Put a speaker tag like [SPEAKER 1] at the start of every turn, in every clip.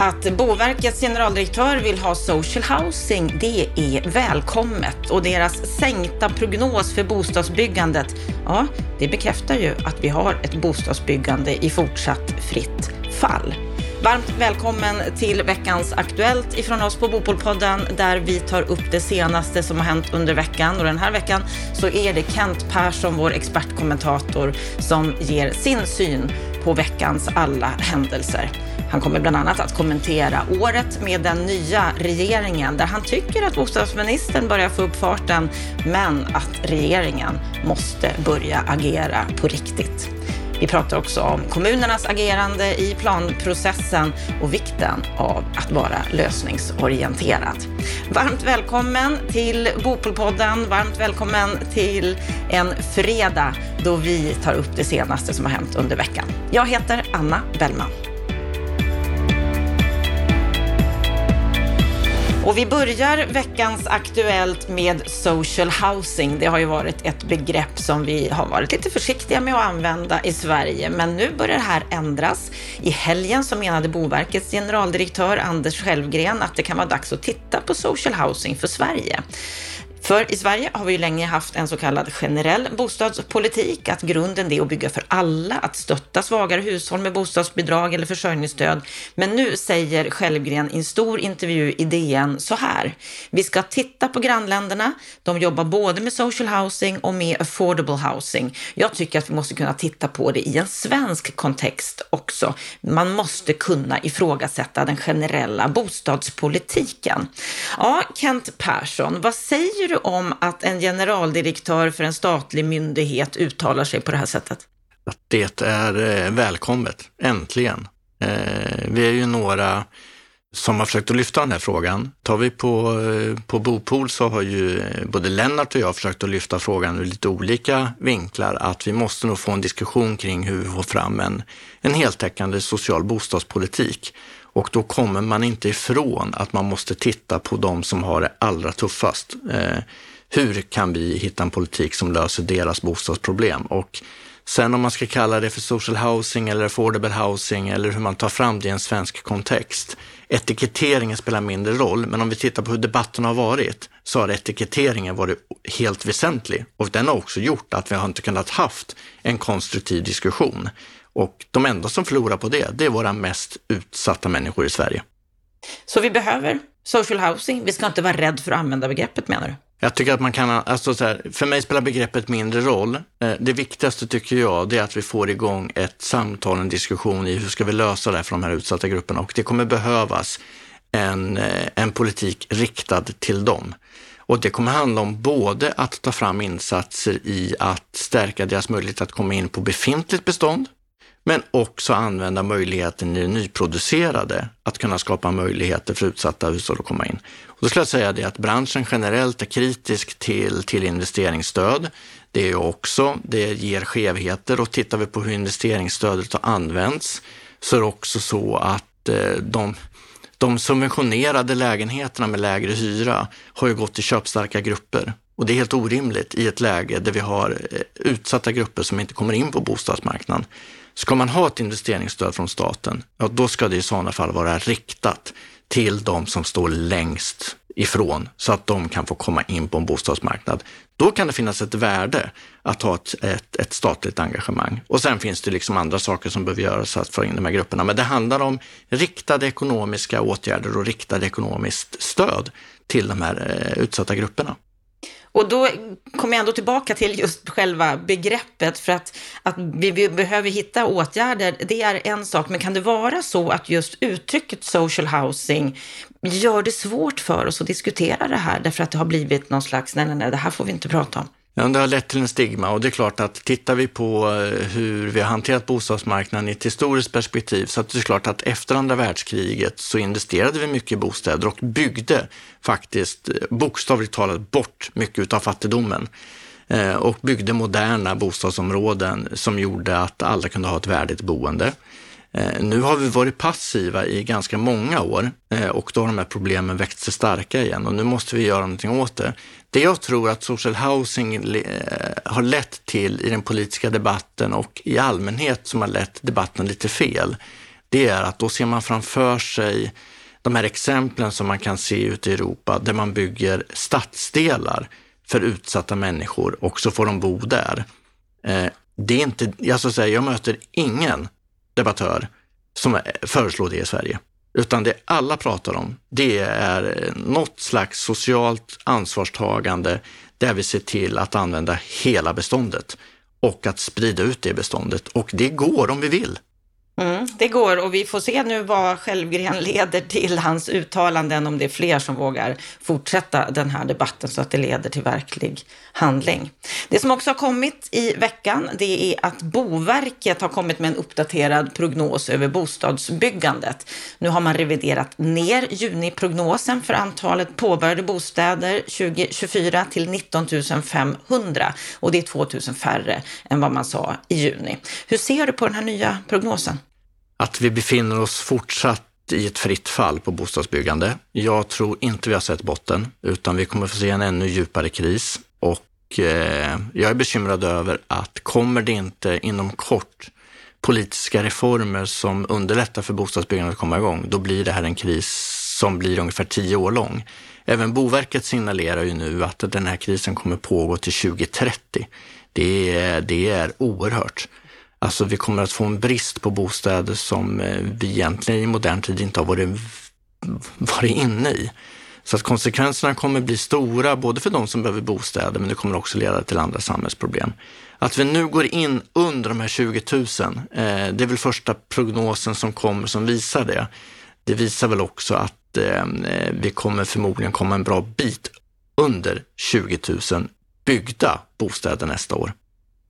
[SPEAKER 1] Att Boverkets generaldirektör vill ha social housing, det är välkommet. Och deras sänkta prognos för bostadsbyggandet, ja, det bekräftar ju att vi har ett bostadsbyggande i fortsatt fritt fall. Varmt välkommen till veckans Aktuellt ifrån oss på Bopolpodden där vi tar upp det senaste som har hänt under veckan. Och den här veckan så är det Kent Persson, vår expertkommentator, som ger sin syn på veckans alla händelser. Han kommer bland annat att kommentera året med den nya regeringen där han tycker att bostadsministern börjar få upp farten men att regeringen måste börja agera på riktigt. Vi pratar också om kommunernas agerande i planprocessen och vikten av att vara lösningsorienterad. Varmt välkommen till Bopolpodden. Varmt välkommen till en fredag då vi tar upp det senaste som har hänt under veckan. Jag heter Anna Bellman. Och vi börjar veckans Aktuellt med social housing. Det har ju varit ett begrepp som vi har varit lite försiktiga med att använda i Sverige, men nu börjar det här ändras. I helgen så menade Boverkets generaldirektör Anders Självgren att det kan vara dags att titta på social housing för Sverige. För i Sverige har vi ju länge haft en så kallad generell bostadspolitik, att grunden är att bygga för alla, att stötta svagare hushåll med bostadsbidrag eller försörjningsstöd. Men nu säger Självgren i en stor intervju i DN så här. Vi ska titta på grannländerna. De jobbar både med social housing och med affordable housing. Jag tycker att vi måste kunna titta på det i en svensk kontext också. Man måste kunna ifrågasätta den generella bostadspolitiken. Ja, Kent Persson, vad säger du om att en generaldirektör för en statlig myndighet uttalar sig på det här sättet?
[SPEAKER 2] Att det är eh, välkommet, äntligen. Eh, vi är ju några som har försökt att lyfta den här frågan. Tar vi på, eh, på Bopool så har ju eh, både Lennart och jag försökt att lyfta frågan ur lite olika vinklar, att vi måste nog få en diskussion kring hur vi får fram en, en heltäckande social bostadspolitik. Och då kommer man inte ifrån att man måste titta på de som har det allra tuffast. Eh, hur kan vi hitta en politik som löser deras bostadsproblem? Och sen om man ska kalla det för social housing eller affordable housing eller hur man tar fram det i en svensk kontext. Etiketteringen spelar mindre roll, men om vi tittar på hur debatten har varit så har etiketteringen varit helt väsentlig och den har också gjort att vi har inte kunnat haft en konstruktiv diskussion. Och de enda som förlorar på det, det är våra mest utsatta människor i Sverige.
[SPEAKER 1] Så vi behöver social housing. Vi ska inte vara rädd för att använda begreppet menar du?
[SPEAKER 2] Jag tycker att man kan, alltså så här, för mig spelar begreppet mindre roll. Eh, det viktigaste tycker jag, det är att vi får igång ett samtal, en diskussion i hur ska vi lösa det här för de här utsatta grupperna och det kommer behövas en, eh, en politik riktad till dem. Och det kommer handla om både att ta fram insatser i att stärka deras möjlighet att komma in på befintligt bestånd, men också använda möjligheten i det nyproducerade att kunna skapa möjligheter för utsatta hushåll att komma in. Och då skulle jag säga det att branschen generellt är kritisk till, till investeringsstöd. Det är också, det ger skevheter och tittar vi på hur investeringsstödet har använts så är det också så att eh, de, de subventionerade lägenheterna med lägre hyra har ju gått till köpstarka grupper. Och det är helt orimligt i ett läge där vi har eh, utsatta grupper som inte kommer in på bostadsmarknaden. Ska man ha ett investeringsstöd från staten, ja då ska det i sådana fall vara riktat till de som står längst ifrån så att de kan få komma in på en bostadsmarknad. Då kan det finnas ett värde att ha ett, ett, ett, statligt engagemang. Och sen finns det liksom andra saker som behöver göras för att få in de här grupperna. Men det handlar om riktade ekonomiska åtgärder och riktade ekonomiskt stöd till de här eh, utsatta grupperna.
[SPEAKER 1] Och då kommer jag ändå tillbaka till just själva begreppet, för att, att vi behöver hitta åtgärder, det är en sak, men kan det vara så att just uttrycket social housing gör det svårt för oss att diskutera det här, därför att det har blivit någon slags, nej, nej, nej, det här får vi inte prata om?
[SPEAKER 2] Ja, det har lett till en stigma och det är klart att tittar vi på eh, hur vi har hanterat bostadsmarknaden i ett historiskt perspektiv så att det är klart att efter andra världskriget så investerade vi mycket i bostäder och byggde faktiskt eh, bokstavligt talat bort mycket av fattigdomen eh, och byggde moderna bostadsområden som gjorde att alla kunde ha ett värdigt boende. Nu har vi varit passiva i ganska många år och då har de här problemen växt sig starka igen och nu måste vi göra någonting åt det. Det jag tror att social housing eh, har lett till i den politiska debatten och i allmänhet som har lett debatten lite fel, det är att då ser man framför sig de här exemplen som man kan se ute i Europa där man bygger stadsdelar för utsatta människor och så får de bo där. Eh, det är inte, jag, ska säga, jag möter ingen debattör som eh, föreslår det i Sverige. Utan det alla pratar om, det är något slags socialt ansvarstagande där vi ser till att använda hela beståndet och att sprida ut det beståndet. Och det går om vi vill.
[SPEAKER 1] Mm, det går och vi får se nu vad Självgren leder till hans uttalanden, om det är fler som vågar fortsätta den här debatten så att det leder till verklig handling. Det som också har kommit i veckan, det är att Boverket har kommit med en uppdaterad prognos över bostadsbyggandet. Nu har man reviderat ner juniprognosen för antalet påbörjade bostäder 2024 till 19 500 och det är 2 000 färre än vad man sa i juni. Hur ser du på den här nya prognosen?
[SPEAKER 2] Att vi befinner oss fortsatt i ett fritt fall på bostadsbyggande. Jag tror inte vi har sett botten, utan vi kommer få se en ännu djupare kris. Och eh, jag är bekymrad över att kommer det inte inom kort politiska reformer som underlättar för bostadsbyggandet att komma igång, då blir det här en kris som blir ungefär tio år lång. Även Boverket signalerar ju nu att den här krisen kommer pågå till 2030. Det är, det är oerhört. Alltså vi kommer att få en brist på bostäder som eh, vi egentligen i modern tid inte har varit, varit inne i. Så att konsekvenserna kommer bli stora, både för de som behöver bostäder, men det kommer också leda till andra samhällsproblem. Att vi nu går in under de här 20 000, eh, det är väl första prognosen som kommer som visar det. Det visar väl också att eh, vi kommer förmodligen komma en bra bit under 20 000 byggda bostäder nästa år.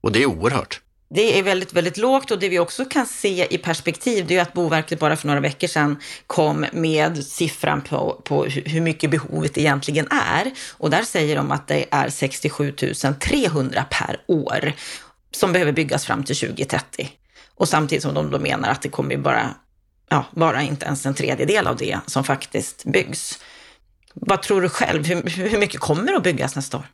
[SPEAKER 2] Och det är oerhört.
[SPEAKER 1] Det är väldigt, väldigt lågt och det vi också kan se i perspektiv, det är att Boverket bara för några veckor sedan kom med siffran på, på hur mycket behovet egentligen är. Och där säger de att det är 67 300 per år som behöver byggas fram till 2030. Och samtidigt som de då menar att det kommer bara, ja, bara inte ens en tredjedel av det som faktiskt byggs. Vad tror du själv, hur, hur mycket kommer att byggas nästa år?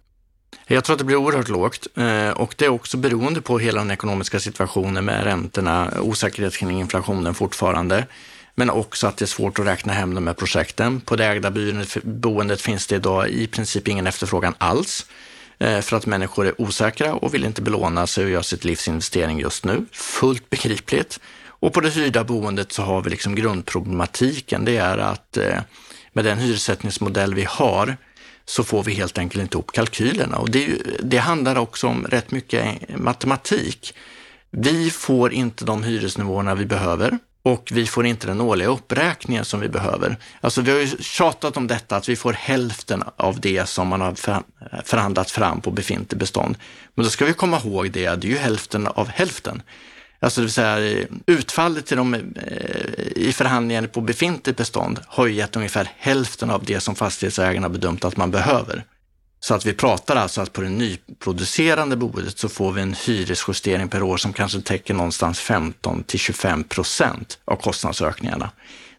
[SPEAKER 2] Jag tror att det blir oerhört lågt eh, och det är också beroende på hela den ekonomiska situationen med räntorna, osäkerhet kring inflationen fortfarande, men också att det är svårt att räkna hem de här projekten. På det ägda boendet finns det idag i princip ingen efterfrågan alls eh, för att människor är osäkra och vill inte belåna sig och göra sitt livs investering just nu. Fullt begripligt. Och på det hyrda boendet så har vi liksom grundproblematiken. Det är att eh, med den hyressättningsmodell vi har så får vi helt enkelt inte ihop kalkylerna. Och det, det handlar också om rätt mycket matematik. Vi får inte de hyresnivåerna vi behöver och vi får inte den årliga uppräkningen som vi behöver. Alltså vi har ju tjatat om detta att vi får hälften av det som man har förhandlat fram på befintligt bestånd. Men då ska vi komma ihåg det, det är ju hälften av hälften. Alltså det vill säga utfallet till de, eh, i förhandlingarna på befintligt bestånd har ju gett ungefär hälften av det som fastighetsägarna bedömt att man behöver. Så att vi pratar alltså att på det nyproducerande boendet så får vi en hyresjustering per år som kanske täcker någonstans 15 till 25 procent av kostnadsökningarna.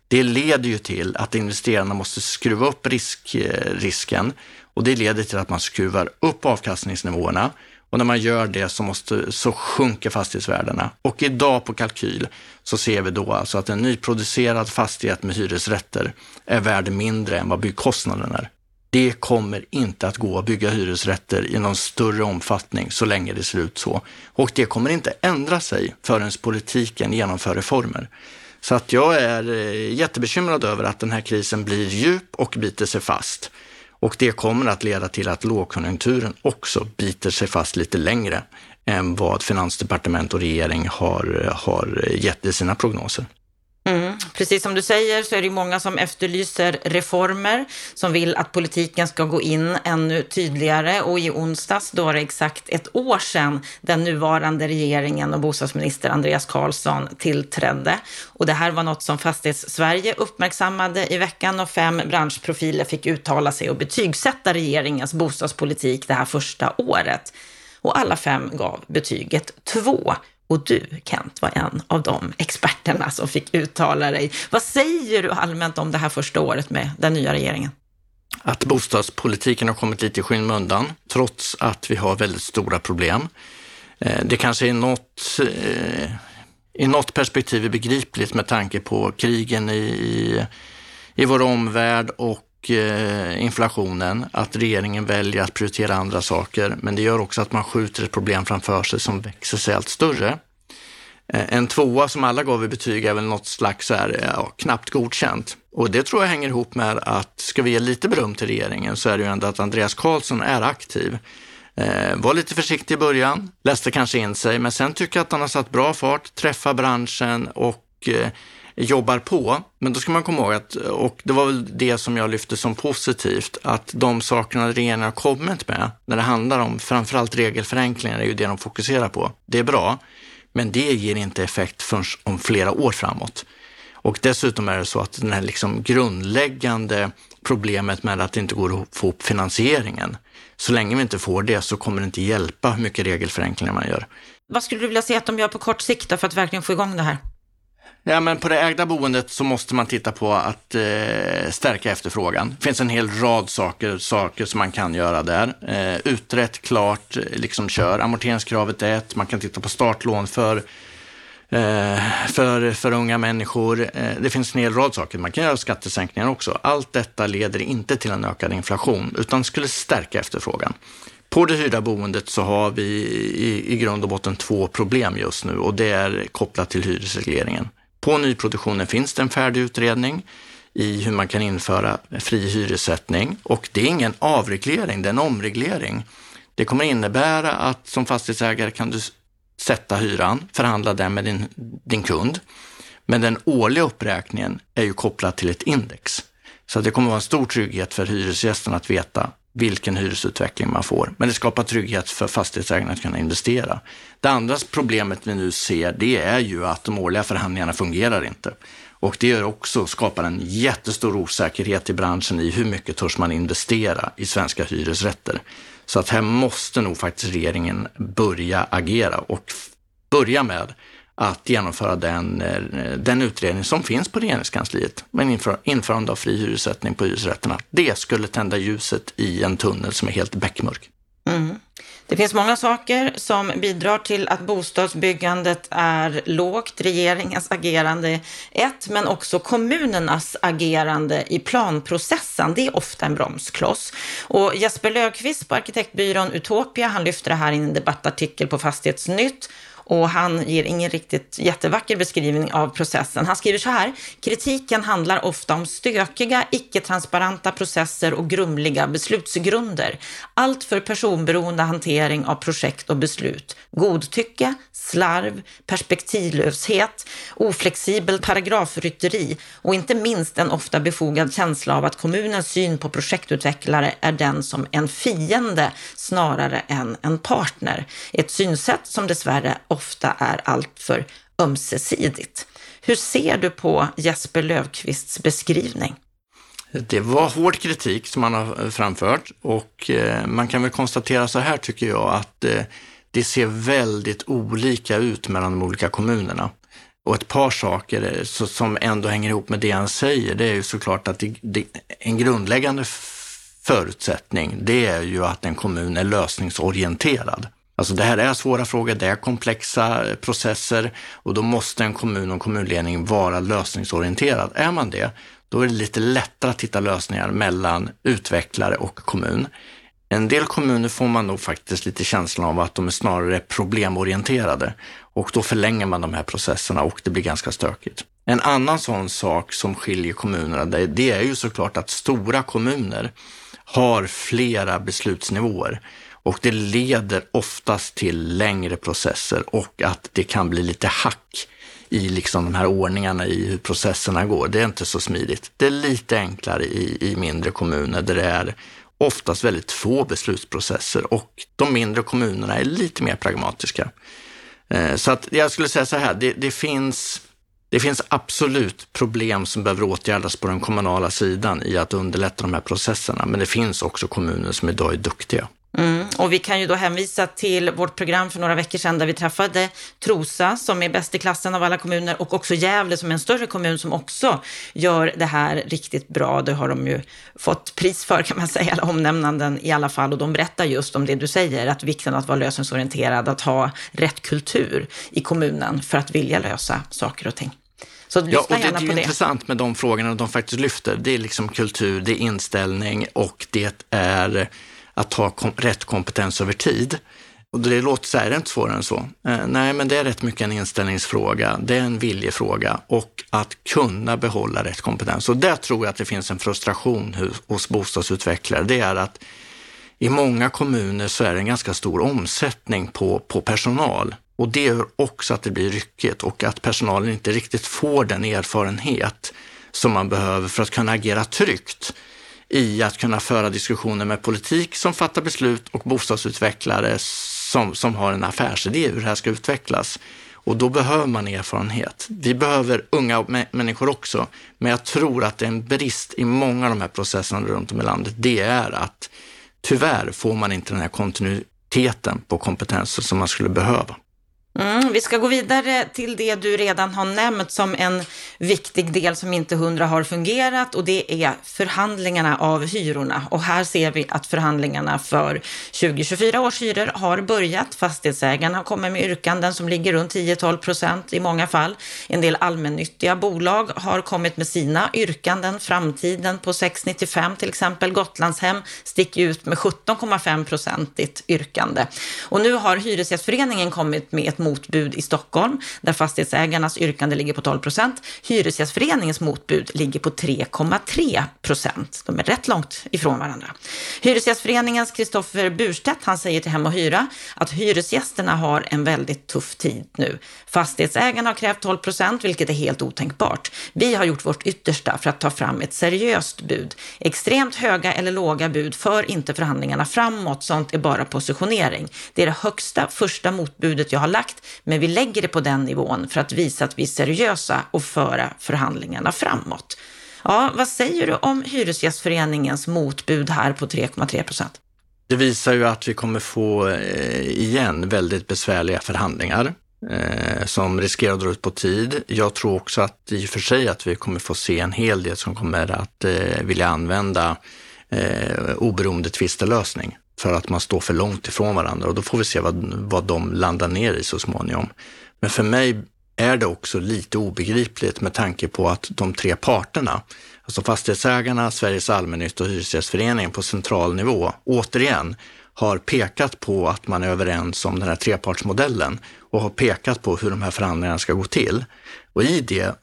[SPEAKER 2] Det leder ju till att investerarna måste skruva upp risk, eh, risken och det leder till att man skruvar upp avkastningsnivåerna och när man gör det så, måste, så sjunker fastighetsvärdena. Och idag på kalkyl så ser vi då alltså att en nyproducerad fastighet med hyresrätter är värd mindre än vad byggkostnaden är. Det kommer inte att gå att bygga hyresrätter i någon större omfattning så länge det ser ut så. Och det kommer inte ändra sig förrän politiken genomför reformer. Så att jag är eh, jättebekymrad över att den här krisen blir djup och biter sig fast. Och det kommer att leda till att lågkonjunkturen också biter sig fast lite längre än vad finansdepartement och regering har, eh, har gett i sina prognoser.
[SPEAKER 1] Mm. Precis som du säger så är det många som efterlyser reformer, som vill att politiken ska gå in ännu tydligare. Och i onsdags, då var det exakt ett år sedan den nuvarande regeringen och bostadsminister Andreas Karlsson tillträdde. Och det här var något som Fastighetssverige uppmärksammade i veckan och fem branschprofiler fick uttala sig och betygsätta regeringens bostadspolitik det här första året. Och alla fem gav betyget två. Och du, Kent, var en av de experterna som fick uttala dig. Vad säger du allmänt om det här första året med den nya regeringen?
[SPEAKER 2] Att bostadspolitiken har kommit lite i skymundan, trots att vi har väldigt stora problem. Eh, det kanske är något eh, i något perspektiv är begripligt med tanke på krigen i, i vår omvärld och Eh, inflationen, att regeringen väljer att prioritera andra saker. Men det gör också att man skjuter ett problem framför sig som växer sig allt större. Eh, en tvåa som alla gav i betyg är väl något slags så här, eh, ja, knappt godkänt. Och det tror jag hänger ihop med att, ska vi ge lite beröm till regeringen, så är det ju ändå att Andreas Karlsson är aktiv. Eh, var lite försiktig i början, läste kanske in sig, men sen tycker jag att han har satt bra fart, träffar branschen och eh, jobbar på. Men då ska man komma ihåg att, och det var väl det som jag lyfte som positivt, att de sakerna regeringen har kommit med, när det handlar om framförallt regelförenklingar, är ju det de fokuserar på. Det är bra, men det ger inte effekt förrän om flera år framåt. Och dessutom är det så att den här liksom grundläggande problemet med att det inte går att få upp finansieringen, så länge vi inte får det så kommer det inte hjälpa hur mycket regelförenklingar man gör.
[SPEAKER 1] Vad skulle du vilja se att de gör på kort sikt för att verkligen få igång det här?
[SPEAKER 2] Ja, men på det ägda boendet så måste man titta på att eh, stärka efterfrågan. Det finns en hel rad saker, saker som man kan göra där. Eh, utrett, klart, liksom kör. Amorteringskravet är ett. Man kan titta på startlån för eh, för, för unga människor. Eh, det finns en hel rad saker. Man kan göra skattesänkningar också. Allt detta leder inte till en ökad inflation, utan skulle stärka efterfrågan. På det hyrda boendet så har vi i, i grund och botten två problem just nu och det är kopplat till hyresregleringen. På nyproduktionen finns det en färdig utredning i hur man kan införa fri hyressättning och det är ingen avreglering, det är en omreglering. Det kommer innebära att som fastighetsägare kan du sätta hyran, förhandla den med din, din kund. Men den årliga uppräkningen är ju kopplad till ett index. Så det kommer vara en stor trygghet för hyresgästen att veta vilken hyresutveckling man får. Men det skapar trygghet för fastighetsägarna att kunna investera. Det andra problemet vi nu ser, det är ju att de årliga förhandlingarna fungerar inte. Och det gör också, skapar en jättestor osäkerhet i branschen i hur mycket törs man investera i svenska hyresrätter. Så att här måste nog faktiskt regeringen börja agera och börja med att genomföra den, eh, den utredning som finns på regeringskansliet med inför, införande av fri hyressättning på hyresrätterna. Det skulle tända ljuset i en tunnel som är helt beckmörk.
[SPEAKER 1] Mm. Det finns många saker som bidrar till att bostadsbyggandet är lågt. Regeringens agerande ett, men också kommunernas agerande i planprocessen. Det är ofta en bromskloss. Och Jesper Löfqvist på arkitektbyrån Utopia, han lyfter det här i en debattartikel på Fastighetsnytt och han ger ingen riktigt jättevacker beskrivning av processen. Han skriver så här, kritiken handlar ofta om stökiga, icke-transparenta processer och grumliga beslutsgrunder. Allt för personberoende hantering av projekt och beslut. Godtycke, slarv, perspektivlöshet, oflexibel paragrafrytteri och inte minst en ofta befogad känsla av att kommunens syn på projektutvecklare är den som en fiende snarare än en partner. Ett synsätt som dessvärre ofta är alltför ömsesidigt. Hur ser du på Jesper Löfqvists beskrivning?
[SPEAKER 2] Det var hård kritik som han har framfört och eh, man kan väl konstatera så här tycker jag att eh, det ser väldigt olika ut mellan de olika kommunerna. Och ett par saker eh, som ändå hänger ihop med det han säger, det är ju såklart att en grundläggande förutsättning, det är ju att en kommun är lösningsorienterad. Alltså det här är svåra frågor, det är komplexa eh, processer och då måste en kommun och kommunledning vara lösningsorienterad. Är man det, då är det lite lättare att hitta lösningar mellan utvecklare och kommun. En del kommuner får man nog faktiskt lite känslan av att de är snarare problemorienterade och då förlänger man de här processerna och det blir ganska stökigt. En annan sån sak som skiljer kommunerna, det är ju såklart att stora kommuner har flera beslutsnivåer och det leder oftast till längre processer och att det kan bli lite hack i liksom de här ordningarna i hur processerna går. Det är inte så smidigt. Det är lite enklare i, i mindre kommuner där det är oftast väldigt få beslutsprocesser och de mindre kommunerna är lite mer pragmatiska. Eh, så att jag skulle säga så här, det, det, finns, det finns absolut problem som behöver åtgärdas på den kommunala sidan i att underlätta de här processerna, men det finns också kommuner som idag är duktiga.
[SPEAKER 1] Mm, och vi kan ju då hänvisa till vårt program för några veckor sedan där vi träffade Trosa som är bäst i klassen av alla kommuner och också Gävle som är en större kommun som också gör det här riktigt bra. Det har de ju fått pris för kan man säga, eller omnämnanden i alla fall och de berättar just om det du säger, att vikten av att vara lösningsorienterad, att ha rätt kultur i kommunen för att vilja lösa saker och ting.
[SPEAKER 2] Så ja, och det, det är det. intressant med de frågorna de faktiskt lyfter. Det är liksom kultur, det är inställning och det är att ha kom rätt kompetens över tid. Och det låter så här, det är inte svårare än så. Eh, nej, men det är rätt mycket en inställningsfråga, det är en viljefråga och att kunna behålla rätt kompetens. Och där tror jag att det finns en frustration hos bostadsutvecklare. Det är att i många kommuner så är det en ganska stor omsättning på, på personal och det gör också att det blir ryckigt och att personalen inte riktigt får den erfarenhet som man behöver för att kunna agera tryggt i att kunna föra diskussioner med politik som fattar beslut och bostadsutvecklare som, som har en affärsidé hur det här ska utvecklas. Och då behöver man erfarenhet. Vi behöver unga människor också, men jag tror att det är en brist i många av de här processerna runt om i landet. Det är att tyvärr får man inte den här kontinuiteten på kompetenser som man skulle behöva.
[SPEAKER 1] Mm, vi ska gå vidare till det du redan har nämnt som en viktig del som inte hundra har fungerat och det är förhandlingarna av hyrorna. Och här ser vi att förhandlingarna för 2024 års hyror har börjat. Fastighetsägarna har kommit med yrkanden som ligger runt 10-12 procent i många fall. En del allmännyttiga bolag har kommit med sina yrkanden. Framtiden på 695 till exempel, Gotlandshem, sticker ut med 17,5 procentigt yrkande. Och nu har Hyresgästföreningen kommit med ett motbud i Stockholm, där fastighetsägarnas yrkande ligger på 12 procent. Hyresgästföreningens motbud ligger på 3,3 procent. De är rätt långt ifrån varandra. Hyresgästföreningens Kristoffer Burstedt, han säger till Hem och Hyra att hyresgästerna har en väldigt tuff tid nu. Fastighetsägarna har krävt 12 procent, vilket är helt otänkbart. Vi har gjort vårt yttersta för att ta fram ett seriöst bud. Extremt höga eller låga bud för inte förhandlingarna framåt. Sånt är bara positionering. Det är det högsta första motbudet jag har lagt exakt, men vi lägger det på den nivån för att visa att vi är seriösa och föra förhandlingarna framåt. Ja, vad säger du om Hyresgästföreningens motbud här på 3,3 procent?
[SPEAKER 2] Det visar ju att vi kommer få eh, igen väldigt besvärliga förhandlingar eh, som riskerar att dra ut på tid. Jag tror också att i och för sig att vi kommer få se en hel del som kommer att eh, vilja använda eh, oberoende tvistelösning för att man står för långt ifrån varandra och då får vi se vad, vad de landar ner i så småningom. Men för mig är det också lite obegripligt med tanke på att de tre parterna, alltså fastighetsägarna, Sveriges allmännytta och Hyresgästföreningen på central nivå, återigen har pekat på att man är överens om den här trepartsmodellen och har pekat på hur de här förhandlingarna ska gå till. Och i det,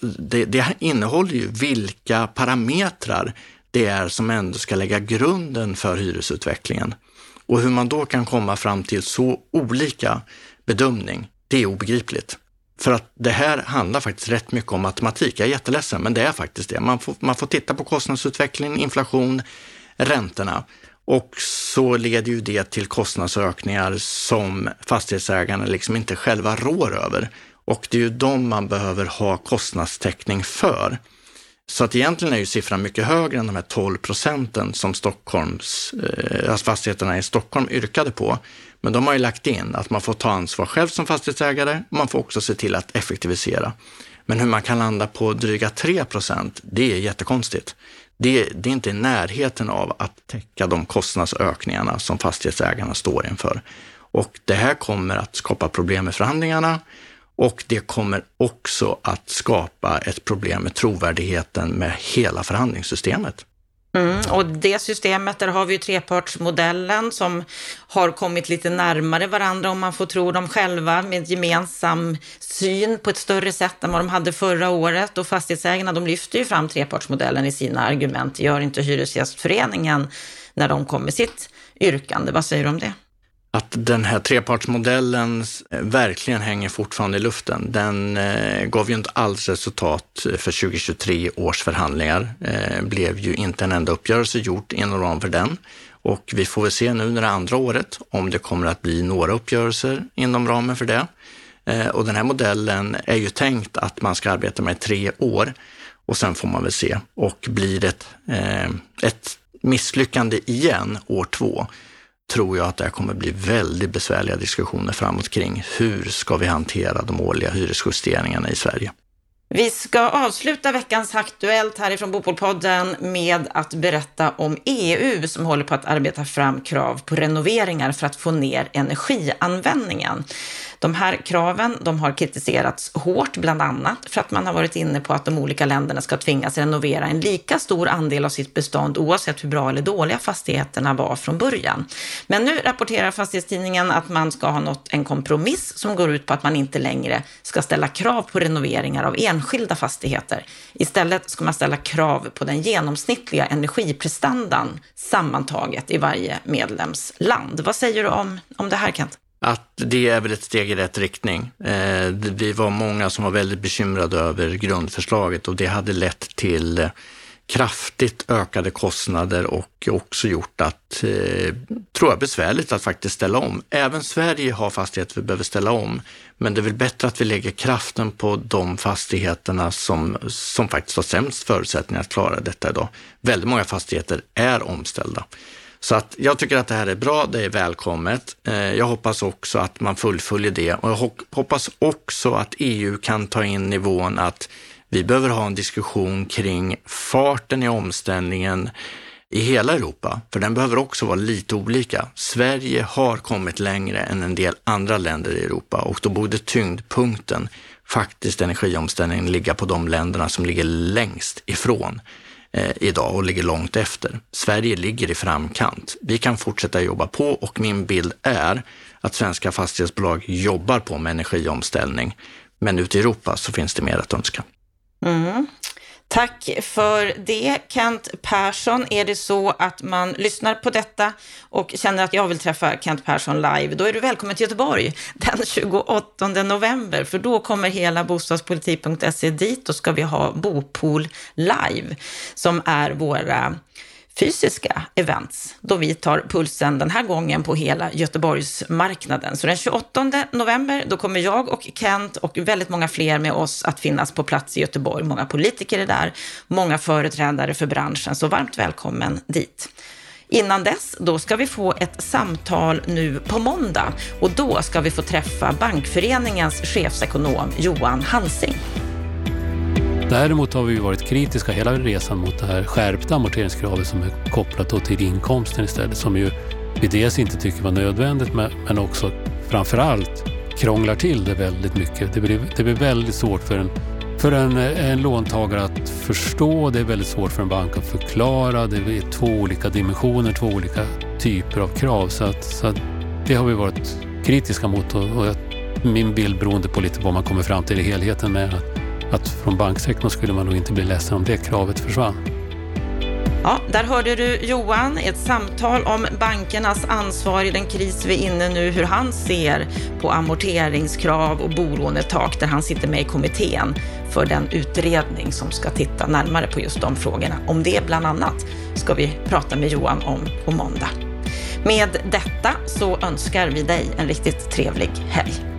[SPEAKER 2] det, det innehåller ju vilka parametrar det är som ändå ska lägga grunden för hyresutvecklingen. Och hur man då kan komma fram till så olika bedömning, det är obegripligt. För att det här handlar faktiskt rätt mycket om matematik. Jag är jätteledsen, men det är faktiskt det. Man får, man får titta på kostnadsutveckling, inflation, räntorna och så leder ju det till kostnadsökningar som fastighetsägarna liksom inte själva rår över. Och det är ju de man behöver ha kostnadstäckning för. Så att egentligen är ju siffran mycket högre än de här 12 procenten som Stockholms, eh, alltså fastigheterna i Stockholm yrkade på. Men de har ju lagt in att man får ta ansvar själv som fastighetsägare och man får också se till att effektivisera. Men hur man kan landa på dryga 3 procent, det är jättekonstigt. Det, det är inte i närheten av att täcka de kostnadsökningarna som fastighetsägarna står inför. Och det här kommer att skapa problem i förhandlingarna och det kommer också att skapa ett problem med trovärdigheten med hela förhandlingssystemet.
[SPEAKER 1] Mm, och det systemet, där har vi ju trepartsmodellen som har kommit lite närmare varandra om man får tro dem själva med gemensam syn på ett större sätt än vad de hade förra året. Och fastighetsägarna, de lyfter ju fram trepartsmodellen i sina argument. Det gör inte Hyresgästföreningen när de kom med sitt yrkande. Vad säger du om det?
[SPEAKER 2] Att den här trepartsmodellen eh, verkligen hänger fortfarande i luften. Den eh, gav ju inte alls resultat eh, för 2023 års förhandlingar. Eh, blev ju inte en enda uppgörelse gjort inom ramen för den. Och vi får väl se nu när det andra året om det kommer att bli några uppgörelser inom ramen för det. Eh, och den här modellen är ju tänkt att man ska arbeta med tre år och sen får man väl se. Och blir det ett, eh, ett misslyckande igen år två, tror jag att det kommer bli väldigt besvärliga diskussioner framåt kring hur ska vi hantera de årliga hyresjusteringarna i Sverige.
[SPEAKER 1] Vi ska avsluta veckans Aktuellt härifrån Bopolpodden med att berätta om EU som håller på att arbeta fram krav på renoveringar för att få ner energianvändningen. De här kraven de har kritiserats hårt, bland annat för att man har varit inne på att de olika länderna ska tvingas renovera en lika stor andel av sitt bestånd oavsett hur bra eller dåliga fastigheterna var från början. Men nu rapporterar Fastighetstidningen att man ska ha nått en kompromiss som går ut på att man inte längre ska ställa krav på renoveringar av enskilda fastigheter. Istället ska man ställa krav på den genomsnittliga energiprestandan sammantaget i varje medlemsland. Vad säger du om, om det här Kent?
[SPEAKER 2] Att det är väl ett steg i rätt riktning. Eh, vi var många som var väldigt bekymrade över grundförslaget och det hade lett till kraftigt ökade kostnader och också gjort att, eh, tror jag, besvärligt att faktiskt ställa om. Även Sverige har fastigheter vi behöver ställa om, men det är väl bättre att vi lägger kraften på de fastigheterna som, som faktiskt har sämst förutsättningar att klara detta idag. Väldigt många fastigheter är omställda. Så att jag tycker att det här är bra, det är välkommet. Eh, jag hoppas också att man fullföljer det och jag hoppas också att EU kan ta in nivån att vi behöver ha en diskussion kring farten i omställningen i hela Europa, för den behöver också vara lite olika. Sverige har kommit längre än en del andra länder i Europa och då borde tyngdpunkten faktiskt energiomställningen ligga på de länderna som ligger längst ifrån eh, idag och ligger långt efter. Sverige ligger i framkant. Vi kan fortsätta jobba på och min bild är att svenska fastighetsbolag jobbar på med energiomställning. Men ute i Europa så finns det mer att önska.
[SPEAKER 1] Mm. Tack för det, Kent Persson. Är det så att man lyssnar på detta och känner att jag vill träffa Kent Persson live, då är du välkommen till Göteborg den 28 november, för då kommer hela bostadspolitik.se dit och ska vi ha Bopool live, som är våra fysiska events då vi tar pulsen den här gången på hela Göteborgsmarknaden. Så den 28 november, då kommer jag och Kent och väldigt många fler med oss att finnas på plats i Göteborg. Många politiker är där, många företrädare för branschen, så varmt välkommen dit. Innan dess, då ska vi få ett samtal nu på måndag och då ska vi få träffa Bankföreningens chefsekonom Johan Hansing.
[SPEAKER 3] Däremot har vi varit kritiska hela resan mot det här skärpta amorteringskravet som är kopplat till inkomsten istället, som ju vi dels inte tycker var nödvändigt men också framför allt krånglar till det väldigt mycket. Det blir, det blir väldigt svårt för en, för en, en låntagare att förstå, det är väldigt svårt för en bank att förklara, det är två olika dimensioner, två olika typer av krav. Så, att, så att det har vi varit kritiska mot och, och min bild beroende på lite vad man kommer fram till i helheten med att att från banksektorn skulle man nog inte bli ledsen om det kravet försvann.
[SPEAKER 1] Ja, där hörde du Johan, ett samtal om bankernas ansvar i den kris vi är inne nu, hur han ser på amorteringskrav och bolånetak, där han sitter med i kommittén för den utredning som ska titta närmare på just de frågorna. Om det bland annat ska vi prata med Johan om på måndag. Med detta så önskar vi dig en riktigt trevlig helg.